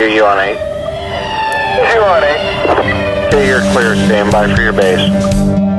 You on 8? You on 8? Okay, you're clear. Stand by for your base.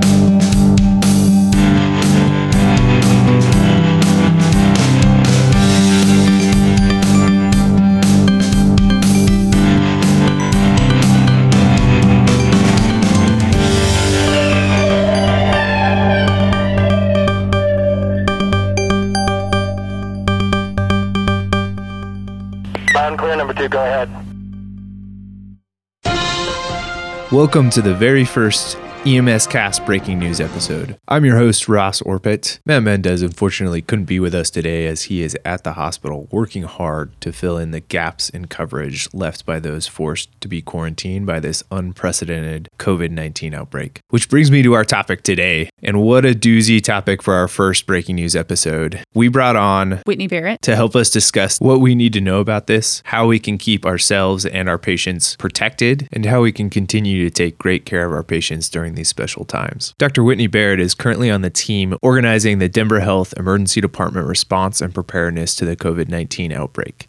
Welcome to the very first EMS Cast breaking news episode. I'm your host, Ross Orpit. Matt Mendez unfortunately couldn't be with us today as he is at the hospital working hard to fill in the gaps in coverage left by those forced to be quarantined by this unprecedented COVID 19 outbreak. Which brings me to our topic today. And what a doozy topic for our first breaking news episode. We brought on Whitney Barrett. to help us discuss what we need to know about this, how we can keep ourselves and our patients protected, and how we can continue to take great care of our patients during these special times. Dr. Whitney Barrett is currently on the team organizing the Denver Health Emergency Department response and preparedness to the COVID 19 outbreak.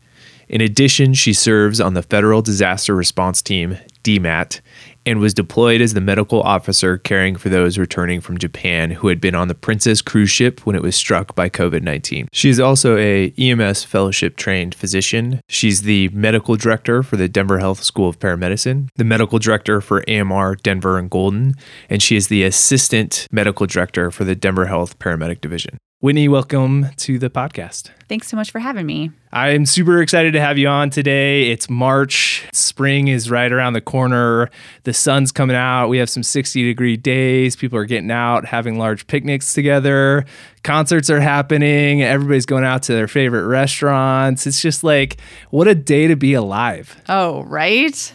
In addition, she serves on the Federal Disaster Response Team, DMAT, and was deployed as the medical officer caring for those returning from Japan who had been on the Princess cruise ship when it was struck by COVID 19. She is also a EMS fellowship trained physician. She's the medical director for the Denver Health School of Paramedicine, the medical director for AMR Denver and Golden, and she is the assistant medical director for the Denver Health Paramedic Division. Whitney, welcome to the podcast. Thanks so much for having me. I'm super excited to have you on today. It's March. Spring is right around the corner. The sun's coming out. We have some 60 degree days. People are getting out, having large picnics together. Concerts are happening. Everybody's going out to their favorite restaurants. It's just like, what a day to be alive. Oh, right?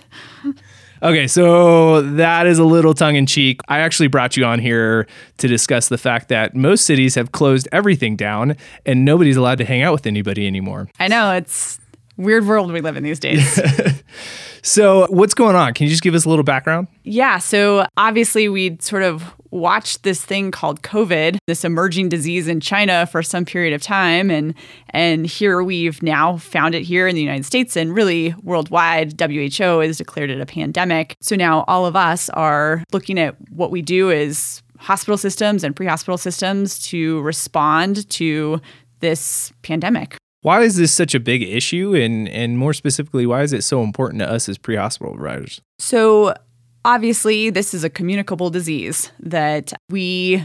Okay, so that is a little tongue in cheek. I actually brought you on here to discuss the fact that most cities have closed everything down and nobody's allowed to hang out with anybody anymore. I know it's weird world we live in these days. So, what's going on? Can you just give us a little background? yeah, so obviously we'd sort of watched this thing called COVID, this emerging disease in China for some period of time and and here we've now found it here in the United States and really worldwide WHO has declared it a pandemic. So now all of us are looking at what we do as hospital systems and pre-hospital systems to respond to this pandemic. Why is this such a big issue? And, and more specifically, why is it so important to us as pre hospital providers? So, obviously, this is a communicable disease that we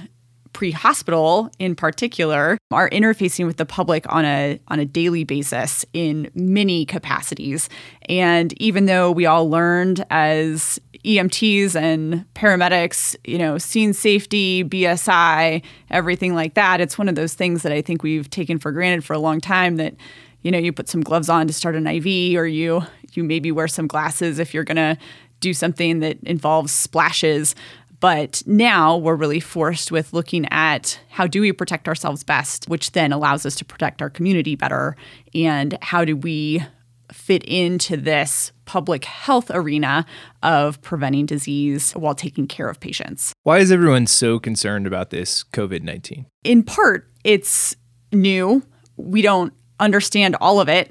pre-hospital in particular are interfacing with the public on a on a daily basis in many capacities. And even though we all learned as EMTs and paramedics you know scene safety BSI everything like that it's one of those things that I think we've taken for granted for a long time that you know you put some gloves on to start an IV or you you maybe wear some glasses if you're going to do something that involves splashes but now we're really forced with looking at how do we protect ourselves best, which then allows us to protect our community better. And how do we fit into this public health arena of preventing disease while taking care of patients? Why is everyone so concerned about this COVID 19? In part, it's new. We don't understand all of it.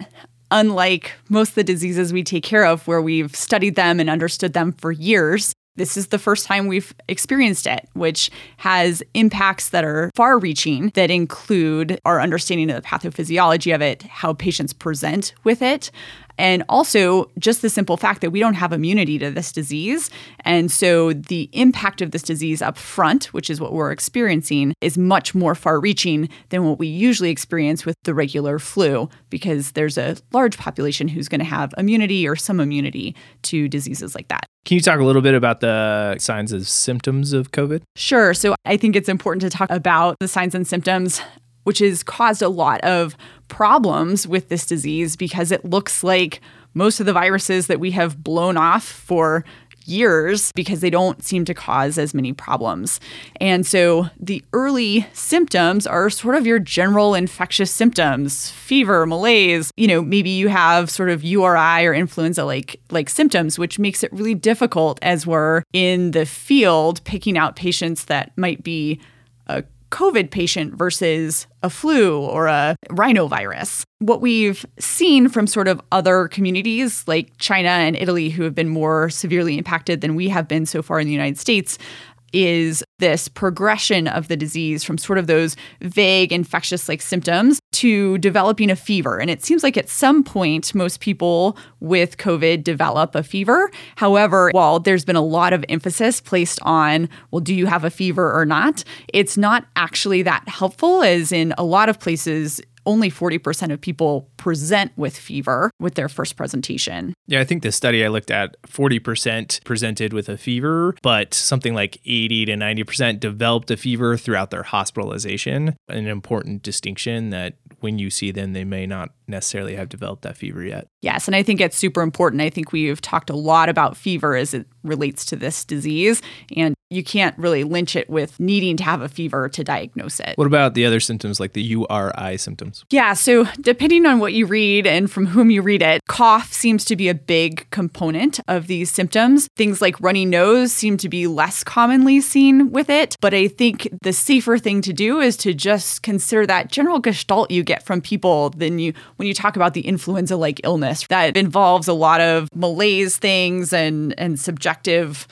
Unlike most of the diseases we take care of, where we've studied them and understood them for years, this is the first time we've experienced it, which has impacts that are far reaching that include our understanding of the pathophysiology of it, how patients present with it, and also just the simple fact that we don't have immunity to this disease. And so the impact of this disease up front, which is what we're experiencing, is much more far reaching than what we usually experience with the regular flu, because there's a large population who's going to have immunity or some immunity to diseases like that. Can you talk a little bit about the signs and symptoms of COVID? Sure. So I think it's important to talk about the signs and symptoms, which has caused a lot of problems with this disease because it looks like most of the viruses that we have blown off for years because they don't seem to cause as many problems. And so the early symptoms are sort of your general infectious symptoms, fever, malaise, you know, maybe you have sort of URI or influenza like like symptoms which makes it really difficult as we're in the field picking out patients that might be a COVID patient versus a flu or a rhinovirus. What we've seen from sort of other communities like China and Italy, who have been more severely impacted than we have been so far in the United States, is this progression of the disease from sort of those vague infectious like symptoms to developing a fever. And it seems like at some point, most people with COVID develop a fever. However, while there's been a lot of emphasis placed on, well, do you have a fever or not? It's not actually that helpful, as in a lot of places, only 40% of people present with fever with their first presentation. Yeah, I think the study I looked at, 40% presented with a fever, but something like 80 to 90% developed a fever throughout their hospitalization. An important distinction that when you see them, they may not necessarily have developed that fever yet. Yes, and I think it's super important. I think we've talked a lot about fever as it relates to this disease, and you can't really lynch it with needing to have a fever to diagnose it. What about the other symptoms like the URI symptoms? Yeah, so depending on what you read and from whom you read it, cough seems to be a big component of these symptoms. Things like runny nose seem to be less commonly seen with it, but I think the safer thing to do is to just consider that general gestalt you get from people than you when you talk about the influenza like illness that involves a lot of malaise things and and subjective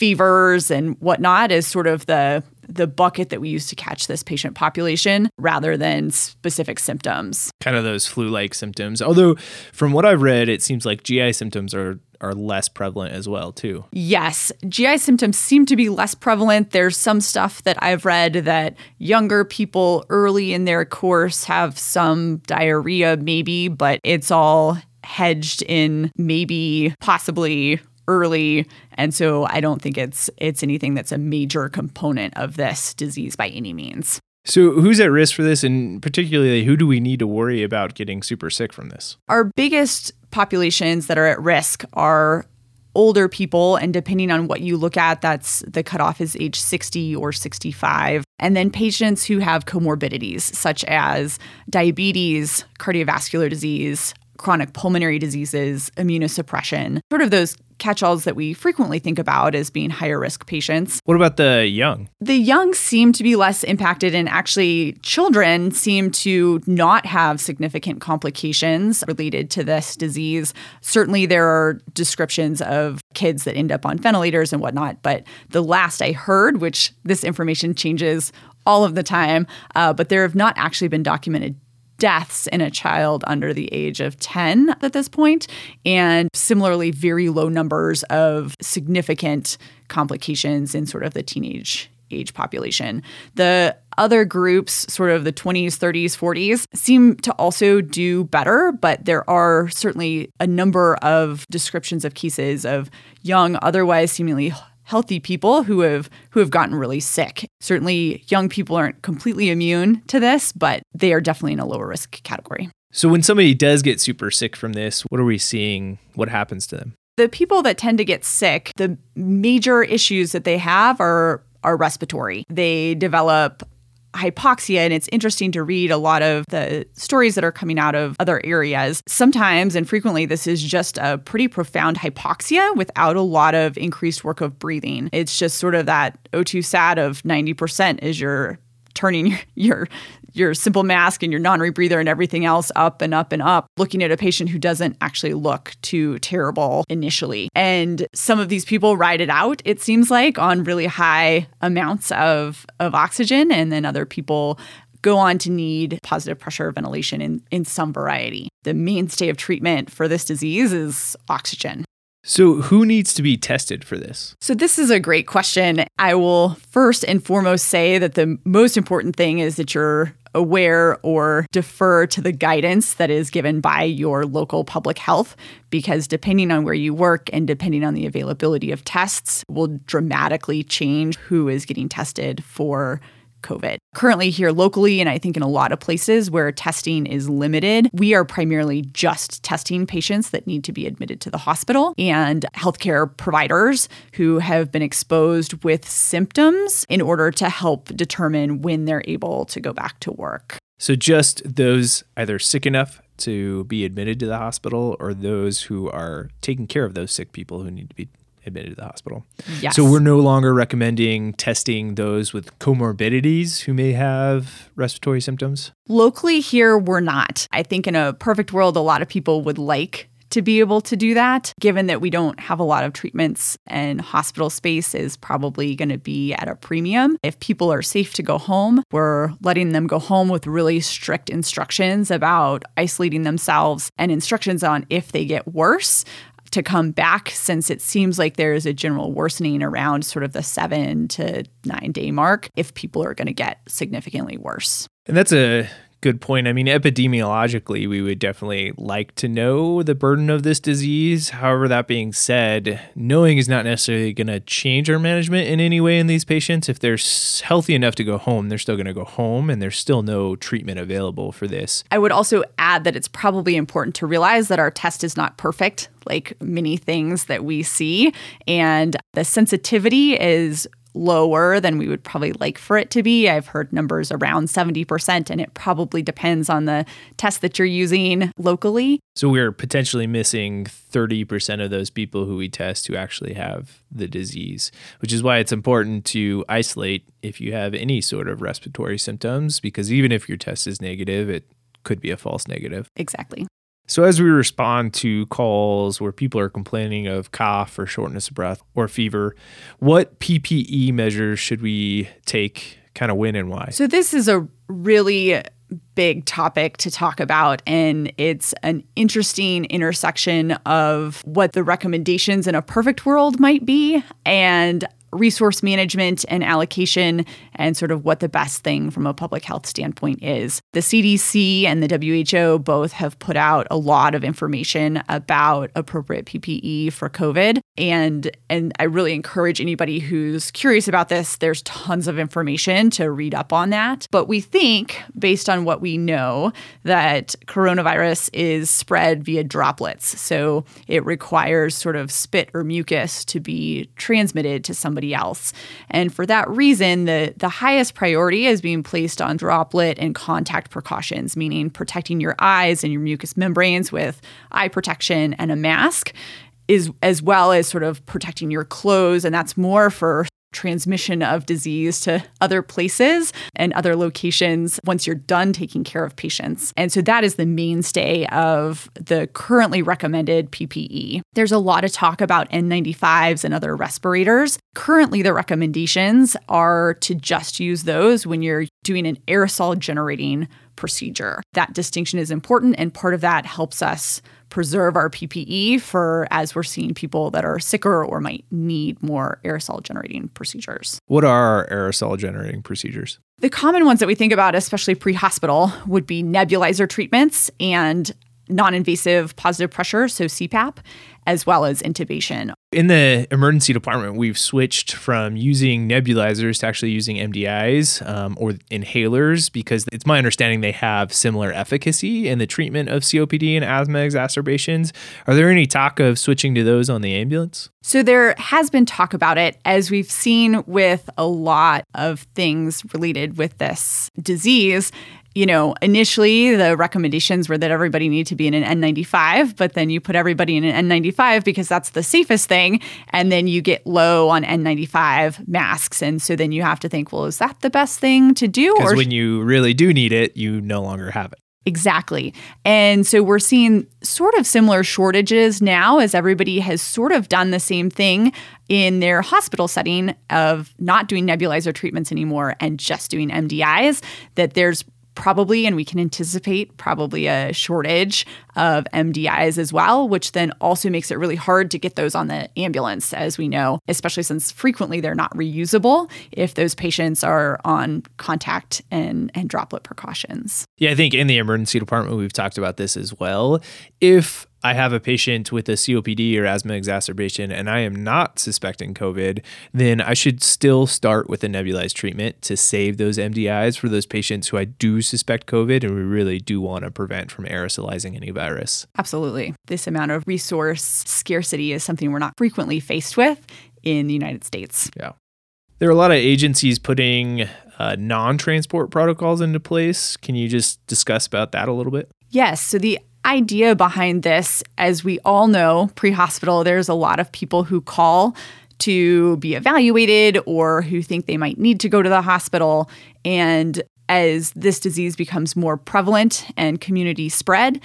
fevers and whatnot is sort of the the bucket that we use to catch this patient population rather than specific symptoms. Kind of those flu-like symptoms. Although from what I've read it seems like GI symptoms are are less prevalent as well too. Yes, GI symptoms seem to be less prevalent. There's some stuff that I've read that younger people early in their course have some diarrhea maybe, but it's all hedged in maybe possibly early and so I don't think it's it's anything that's a major component of this disease by any means. So, who's at risk for this, and particularly who do we need to worry about getting super sick from this? Our biggest populations that are at risk are older people, and depending on what you look at, that's the cutoff is age 60 or 65. And then patients who have comorbidities such as diabetes, cardiovascular disease, chronic pulmonary diseases, immunosuppression, sort of those catch alls that we frequently think about as being higher risk patients. What about the young? The young seem to be less impacted, and actually, children seem to not have significant complications related to this disease. Certainly, there are descriptions of kids that end up on ventilators and whatnot, but the last I heard, which this information changes all of the time, uh, but there have not actually been documented deaths in a child under the age of 10 at this point, and similarly, very low numbers of significant complications in sort of the teenage age population. The other groups, sort of the 20s, 30s, 40s, seem to also do better, but there are certainly a number of descriptions of cases of young, otherwise seemingly healthy people who have who have gotten really sick. Certainly young people aren't completely immune to this, but they are definitely in a lower risk category. So when somebody does get super sick from this, what are we seeing? What happens to them? The people that tend to get sick, the major issues that they have are are respiratory. They develop hypoxia. And it's interesting to read a lot of the stories that are coming out of other areas. Sometimes and frequently, this is just a pretty profound hypoxia without a lot of increased work of breathing. It's just sort of that O2 sat of 90% is your turning your, your your simple mask and your non-rebreather and everything else up and up and up looking at a patient who doesn't actually look too terrible initially and some of these people ride it out it seems like on really high amounts of of oxygen and then other people go on to need positive pressure ventilation in, in some variety. The mainstay of treatment for this disease is oxygen. So, who needs to be tested for this? So, this is a great question. I will first and foremost say that the most important thing is that you're aware or defer to the guidance that is given by your local public health because depending on where you work and depending on the availability of tests will dramatically change who is getting tested for COVID. Currently, here locally, and I think in a lot of places where testing is limited, we are primarily just testing patients that need to be admitted to the hospital and healthcare providers who have been exposed with symptoms in order to help determine when they're able to go back to work. So, just those either sick enough to be admitted to the hospital or those who are taking care of those sick people who need to be admitted to the hospital. Yes. So we're no longer recommending testing those with comorbidities who may have respiratory symptoms. Locally here, we're not. I think in a perfect world, a lot of people would like to be able to do that, given that we don't have a lot of treatments and hospital space is probably going to be at a premium. If people are safe to go home, we're letting them go home with really strict instructions about isolating themselves and instructions on if they get worse to come back since it seems like there is a general worsening around sort of the seven to nine day mark if people are going to get significantly worse. And that's a good point. I mean, epidemiologically, we would definitely like to know the burden of this disease. However, that being said, knowing is not necessarily going to change our management in any way in these patients. If they're healthy enough to go home, they're still going to go home, and there's still no treatment available for this. I would also add that it's probably important to realize that our test is not perfect, like many things that we see, and the sensitivity is lower than we would probably like for it to be. I've heard numbers around 70%, and it probably depends on the test that you're using locally. So we're potentially missing 30% of those people who we test who actually have the disease, which is why it's important to isolate if you have any sort of respiratory symptoms, because even if your test is negative, it could be a false negative. Exactly. So, as we respond to calls where people are complaining of cough or shortness of breath or fever, what PPE measures should we take, kind of when and why? So, this is a really big topic to talk about, and it's an interesting intersection of what the recommendations in a perfect world might be and resource management and allocation and sort of what the best thing from a public health standpoint is. The CDC and the WHO both have put out a lot of information about appropriate PPE for COVID and and I really encourage anybody who's curious about this there's tons of information to read up on that. But we think based on what we know that coronavirus is spread via droplets. So it requires sort of spit or mucus to be transmitted to somebody somebody else. And for that reason, the, the highest priority is being placed on droplet and contact precautions, meaning protecting your eyes and your mucous membranes with eye protection and a mask. Is, as well as sort of protecting your clothes. And that's more for transmission of disease to other places and other locations once you're done taking care of patients. And so that is the mainstay of the currently recommended PPE. There's a lot of talk about N95s and other respirators. Currently, the recommendations are to just use those when you're doing an aerosol generating procedure. That distinction is important, and part of that helps us preserve our PPE for as we're seeing people that are sicker or might need more aerosol generating procedures. What are aerosol generating procedures? The common ones that we think about, especially pre hospital, would be nebulizer treatments and non invasive positive pressure, so CPAP, as well as intubation. In the emergency department, we've switched from using nebulizers to actually using MDIs um, or inhalers because it's my understanding they have similar efficacy in the treatment of COPD and asthma exacerbations. Are there any talk of switching to those on the ambulance? So, there has been talk about it, as we've seen with a lot of things related with this disease you know, initially the recommendations were that everybody needed to be in an N95, but then you put everybody in an N95 because that's the safest thing. And then you get low on N95 masks. And so then you have to think, well, is that the best thing to do? Because when you really do need it, you no longer have it. Exactly. And so we're seeing sort of similar shortages now as everybody has sort of done the same thing in their hospital setting of not doing nebulizer treatments anymore and just doing MDIs, that there's probably, and we can anticipate probably a shortage of MDIs as well, which then also makes it really hard to get those on the ambulance, as we know, especially since frequently they're not reusable if those patients are on contact and, and droplet precautions. Yeah, I think in the emergency department, we've talked about this as well. If I have a patient with a COPD or asthma exacerbation and I am not suspecting COVID, then I should still start with a nebulized treatment to save those MDIs for those patients who I do suspect COVID and we really do want to prevent from aerosolizing any virus. Absolutely. This amount of resource scarcity is something we're not frequently faced with in the United States. Yeah. There are a lot of agencies putting uh, non transport protocols into place. Can you just discuss about that a little bit? Yes. So the idea behind this, as we all know, pre hospital, there's a lot of people who call to be evaluated or who think they might need to go to the hospital. And as this disease becomes more prevalent and community spread,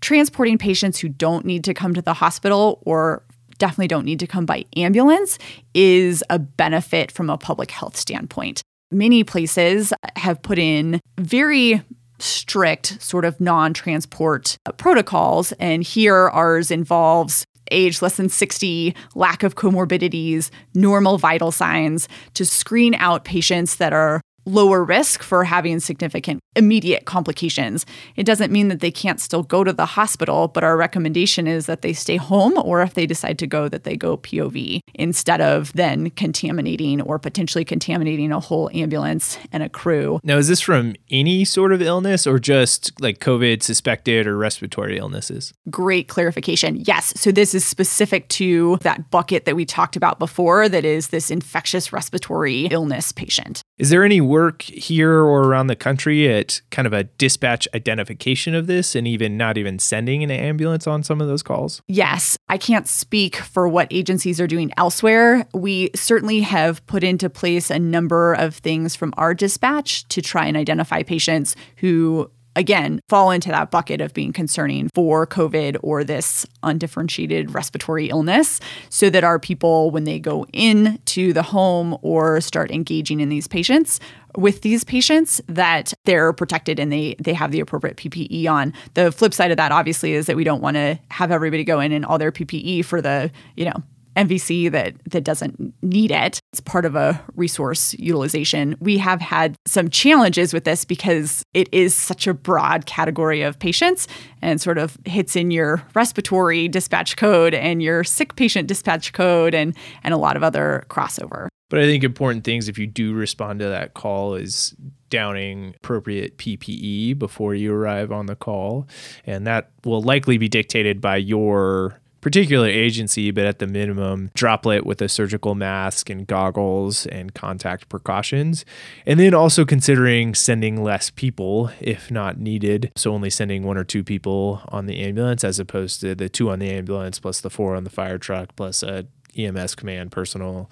transporting patients who don't need to come to the hospital or definitely don't need to come by ambulance is a benefit from a public health standpoint. Many places have put in very strict sort of non transport protocols, and here ours involves age less than 60, lack of comorbidities, normal vital signs to screen out patients that are lower risk for having significant immediate complications. It doesn't mean that they can't still go to the hospital, but our recommendation is that they stay home or if they decide to go that they go POV instead of then contaminating or potentially contaminating a whole ambulance and a crew. Now is this from any sort of illness or just like COVID suspected or respiratory illnesses? Great clarification. Yes, so this is specific to that bucket that we talked about before that is this infectious respiratory illness patient. Is there any work here or around the country at kind of a dispatch identification of this and even not even sending an ambulance on some of those calls? Yes. I can't speak for what agencies are doing elsewhere. We certainly have put into place a number of things from our dispatch to try and identify patients who again, fall into that bucket of being concerning for COVID or this undifferentiated respiratory illness so that our people, when they go into the home or start engaging in these patients, with these patients that they're protected and they they have the appropriate PPE on. The flip side of that obviously is that we don't want to have everybody go in and all their PPE for the, you know, MVC that that doesn't need it. It's part of a resource utilization. We have had some challenges with this because it is such a broad category of patients and sort of hits in your respiratory dispatch code and your sick patient dispatch code and and a lot of other crossover. But I think important things if you do respond to that call is downing appropriate PPE before you arrive on the call. And that will likely be dictated by your particular agency, but at the minimum, droplet with a surgical mask and goggles and contact precautions. And then also considering sending less people if not needed. So only sending one or two people on the ambulance as opposed to the two on the ambulance plus the four on the fire truck plus a EMS command personal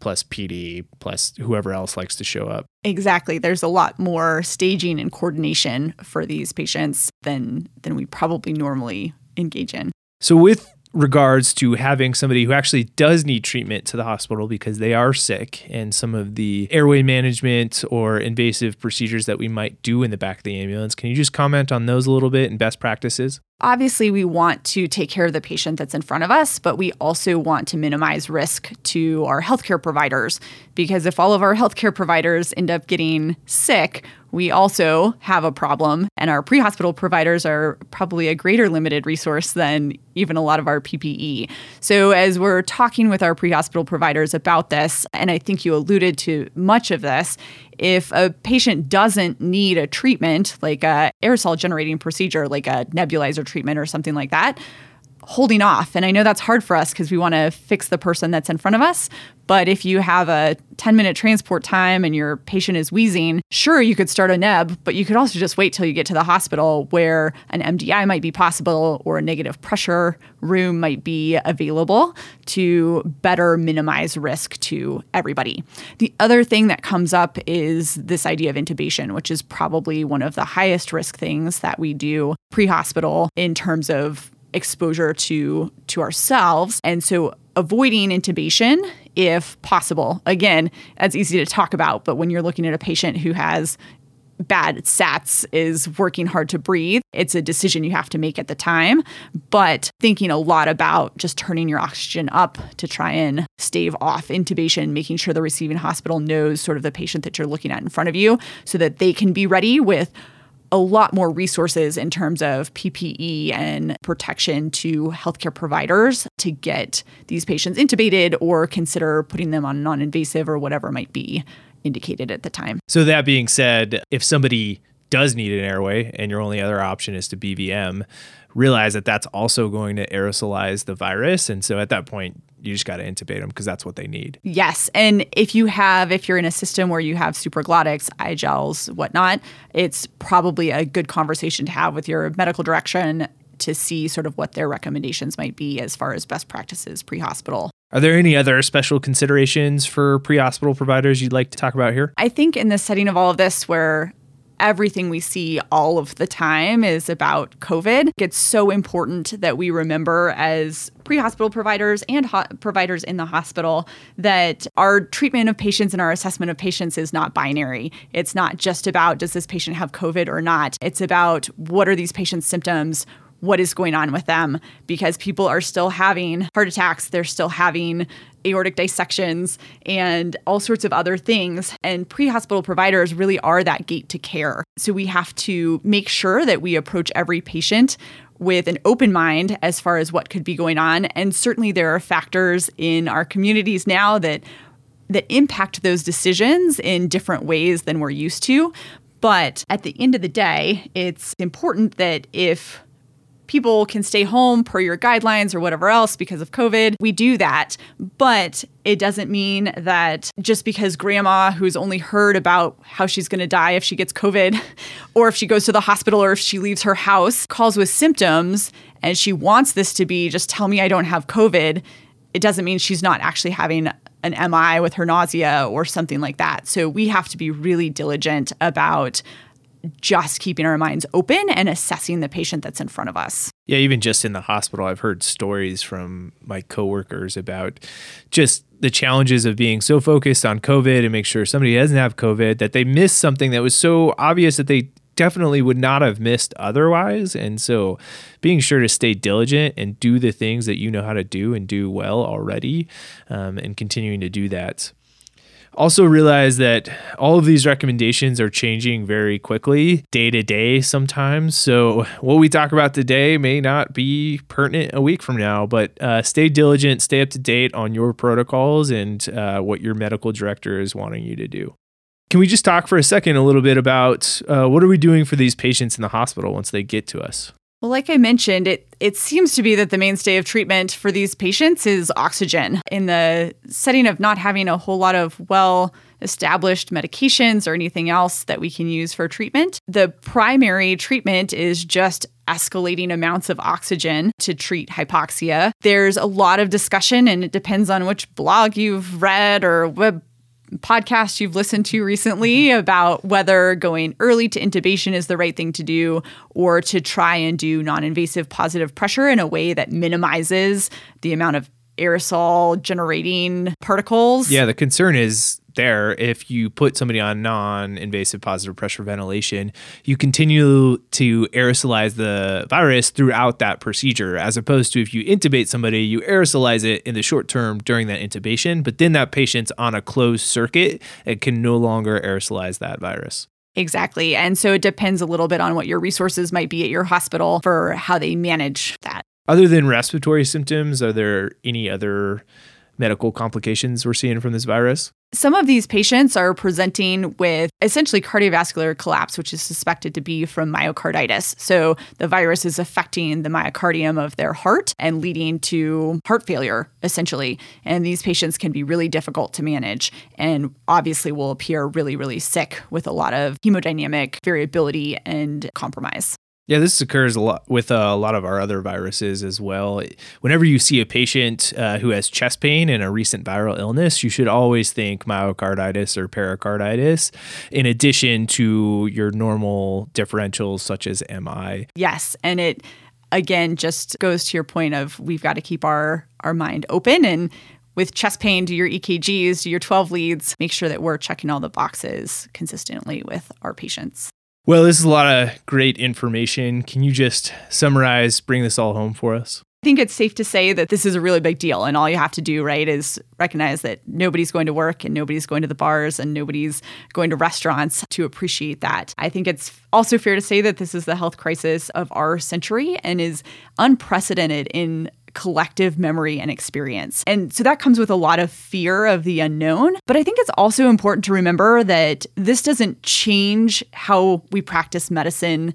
plus PD plus whoever else likes to show up. Exactly. There's a lot more staging and coordination for these patients than than we probably normally engage in. So with regards to having somebody who actually does need treatment to the hospital because they are sick and some of the airway management or invasive procedures that we might do in the back of the ambulance. Can you just comment on those a little bit and best practices? Obviously, we want to take care of the patient that's in front of us, but we also want to minimize risk to our healthcare providers because if all of our healthcare providers end up getting sick, we also have a problem, and our pre hospital providers are probably a greater limited resource than even a lot of our PPE. So, as we're talking with our pre hospital providers about this, and I think you alluded to much of this, if a patient doesn't need a treatment like a aerosol generating procedure like a nebulizer treatment or something like that holding off. And I know that's hard for us because we want to fix the person that's in front of us. But if you have a 10 minute transport time and your patient is wheezing, sure, you could start a neb, but you could also just wait till you get to the hospital where an MDI might be possible or a negative pressure room might be available to better minimize risk to everybody. The other thing that comes up is this idea of intubation, which is probably one of the highest risk things that we do pre hospital in terms of exposure to to ourselves. And so avoiding intubation if possible. Again that's easy to talk about but when you're looking at a patient who has bad sats is working hard to breathe it's a decision you have to make at the time. But thinking a lot about just turning your oxygen up to try and stave off intubation making sure the receiving hospital knows sort of the patient that you're looking at in front of you so that they can be ready with a lot more resources in terms of PPE and protection to healthcare providers to get these patients intubated or consider putting them on non invasive or whatever might be indicated at the time. So, that being said, if somebody does need an airway and your only other option is to BVM, realize that that's also going to aerosolize the virus. And so at that point, you just got to intubate them because that's what they need. Yes. And if you have, if you're in a system where you have supraglottics, i-gels, whatnot, it's probably a good conversation to have with your medical direction to see sort of what their recommendations might be as far as best practices pre hospital. Are there any other special considerations for pre hospital providers you'd like to talk about here? I think in the setting of all of this, where everything we see all of the time is about COVID. It's so important that we remember as pre hospital providers and ho- providers in the hospital that our treatment of patients and our assessment of patients is not binary. It's not just about does this patient have COVID or not, it's about what are these patients' symptoms? What is going on with them because people are still having heart attacks, they're still having aortic dissections and all sorts of other things. And pre hospital providers really are that gate to care. So we have to make sure that we approach every patient with an open mind as far as what could be going on. And certainly there are factors in our communities now that that impact those decisions in different ways than we're used to. But at the end of the day, it's important that if people can stay home per your guidelines or whatever else because of COVID. We do that. But it doesn't mean that just because grandma, who's only heard about how she's going to die if she gets COVID, or if she goes to the hospital, or if she leaves her house, calls with symptoms, and she wants this to be just tell me I don't have COVID, it doesn't mean she's not actually having an MI with her nausea or something like that. So we have to be really diligent about just keeping our minds open and assessing the patient that's in front of us. Yeah, even just in the hospital, I've heard stories from my coworkers about just the challenges of being so focused on COVID and make sure somebody doesn't have COVID that they miss something that was so obvious that they definitely would not have missed otherwise. And so being sure to stay diligent and do the things that you know how to do and do well already um, and continuing to do that. Also, realize that all of these recommendations are changing very quickly, day to day sometimes. So, what we talk about today may not be pertinent a week from now, but uh, stay diligent, stay up to date on your protocols and uh, what your medical director is wanting you to do. Can we just talk for a second a little bit about uh, what are we doing for these patients in the hospital once they get to us? Well, like I mentioned, it, it seems to be that the mainstay of treatment for these patients is oxygen. In the setting of not having a whole lot of well established medications or anything else that we can use for treatment, the primary treatment is just escalating amounts of oxygen to treat hypoxia. There's a lot of discussion, and it depends on which blog you've read or web podcast you've listened to recently mm-hmm. about whether going early to intubation is the right thing to do or to try and do non invasive positive pressure in a way that minimizes the amount of aerosol generating particles. Yeah, the concern is there if you put somebody on non-invasive positive pressure ventilation you continue to aerosolize the virus throughout that procedure as opposed to if you intubate somebody you aerosolize it in the short term during that intubation but then that patient's on a closed circuit and can no longer aerosolize that virus Exactly. And so it depends a little bit on what your resources might be at your hospital for how they manage that. Other than respiratory symptoms, are there any other medical complications we're seeing from this virus? Some of these patients are presenting with essentially cardiovascular collapse, which is suspected to be from myocarditis. So the virus is affecting the myocardium of their heart and leading to heart failure, essentially. And these patients can be really difficult to manage and obviously will appear really, really sick with a lot of hemodynamic variability and compromise. Yeah, this occurs a lot with uh, a lot of our other viruses as well. Whenever you see a patient uh, who has chest pain and a recent viral illness, you should always think myocarditis or pericarditis, in addition to your normal differentials such as MI. Yes, and it again just goes to your point of we've got to keep our our mind open and with chest pain, do your EKGs, do your 12 leads, make sure that we're checking all the boxes consistently with our patients. Well, this is a lot of great information. Can you just summarize, bring this all home for us? I think it's safe to say that this is a really big deal. And all you have to do, right, is recognize that nobody's going to work and nobody's going to the bars and nobody's going to restaurants to appreciate that. I think it's also fair to say that this is the health crisis of our century and is unprecedented in collective memory and experience. And so that comes with a lot of fear of the unknown. But I think it's also important to remember that this doesn't change how we practice medicine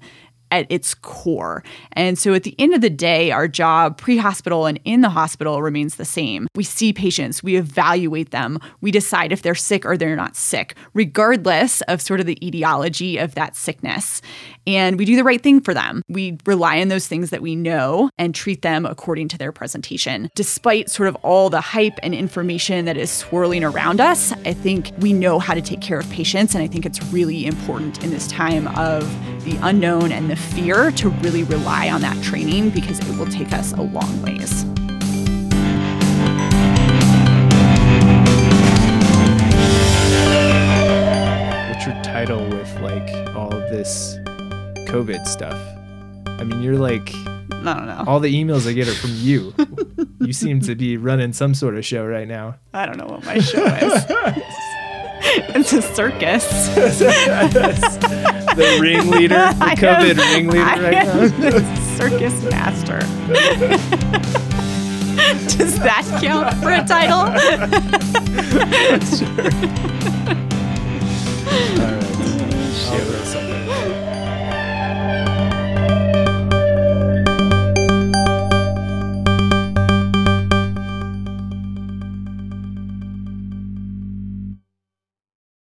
at its core. And so at the end of the day, our job pre hospital and in the hospital remains the same. We see patients, we evaluate them, we decide if they're sick or they're not sick, regardless of sort of the etiology of that sickness. And we do the right thing for them. We rely on those things that we know and treat them according to their presentation. Despite sort of all the hype and information that is swirling around us, I think we know how to take care of patients. And I think it's really important in this time of the unknown and the fear to really rely on that training because it will take us a long ways. What's your title with like all of this COVID stuff? I mean, you're like I don't know. all the emails I get are from you. you seem to be running some sort of show right now. I don't know what my show is. it's a circus. The ringleader, the COVID am- ringleader I right now. the circus master. Does that count for a title? All right.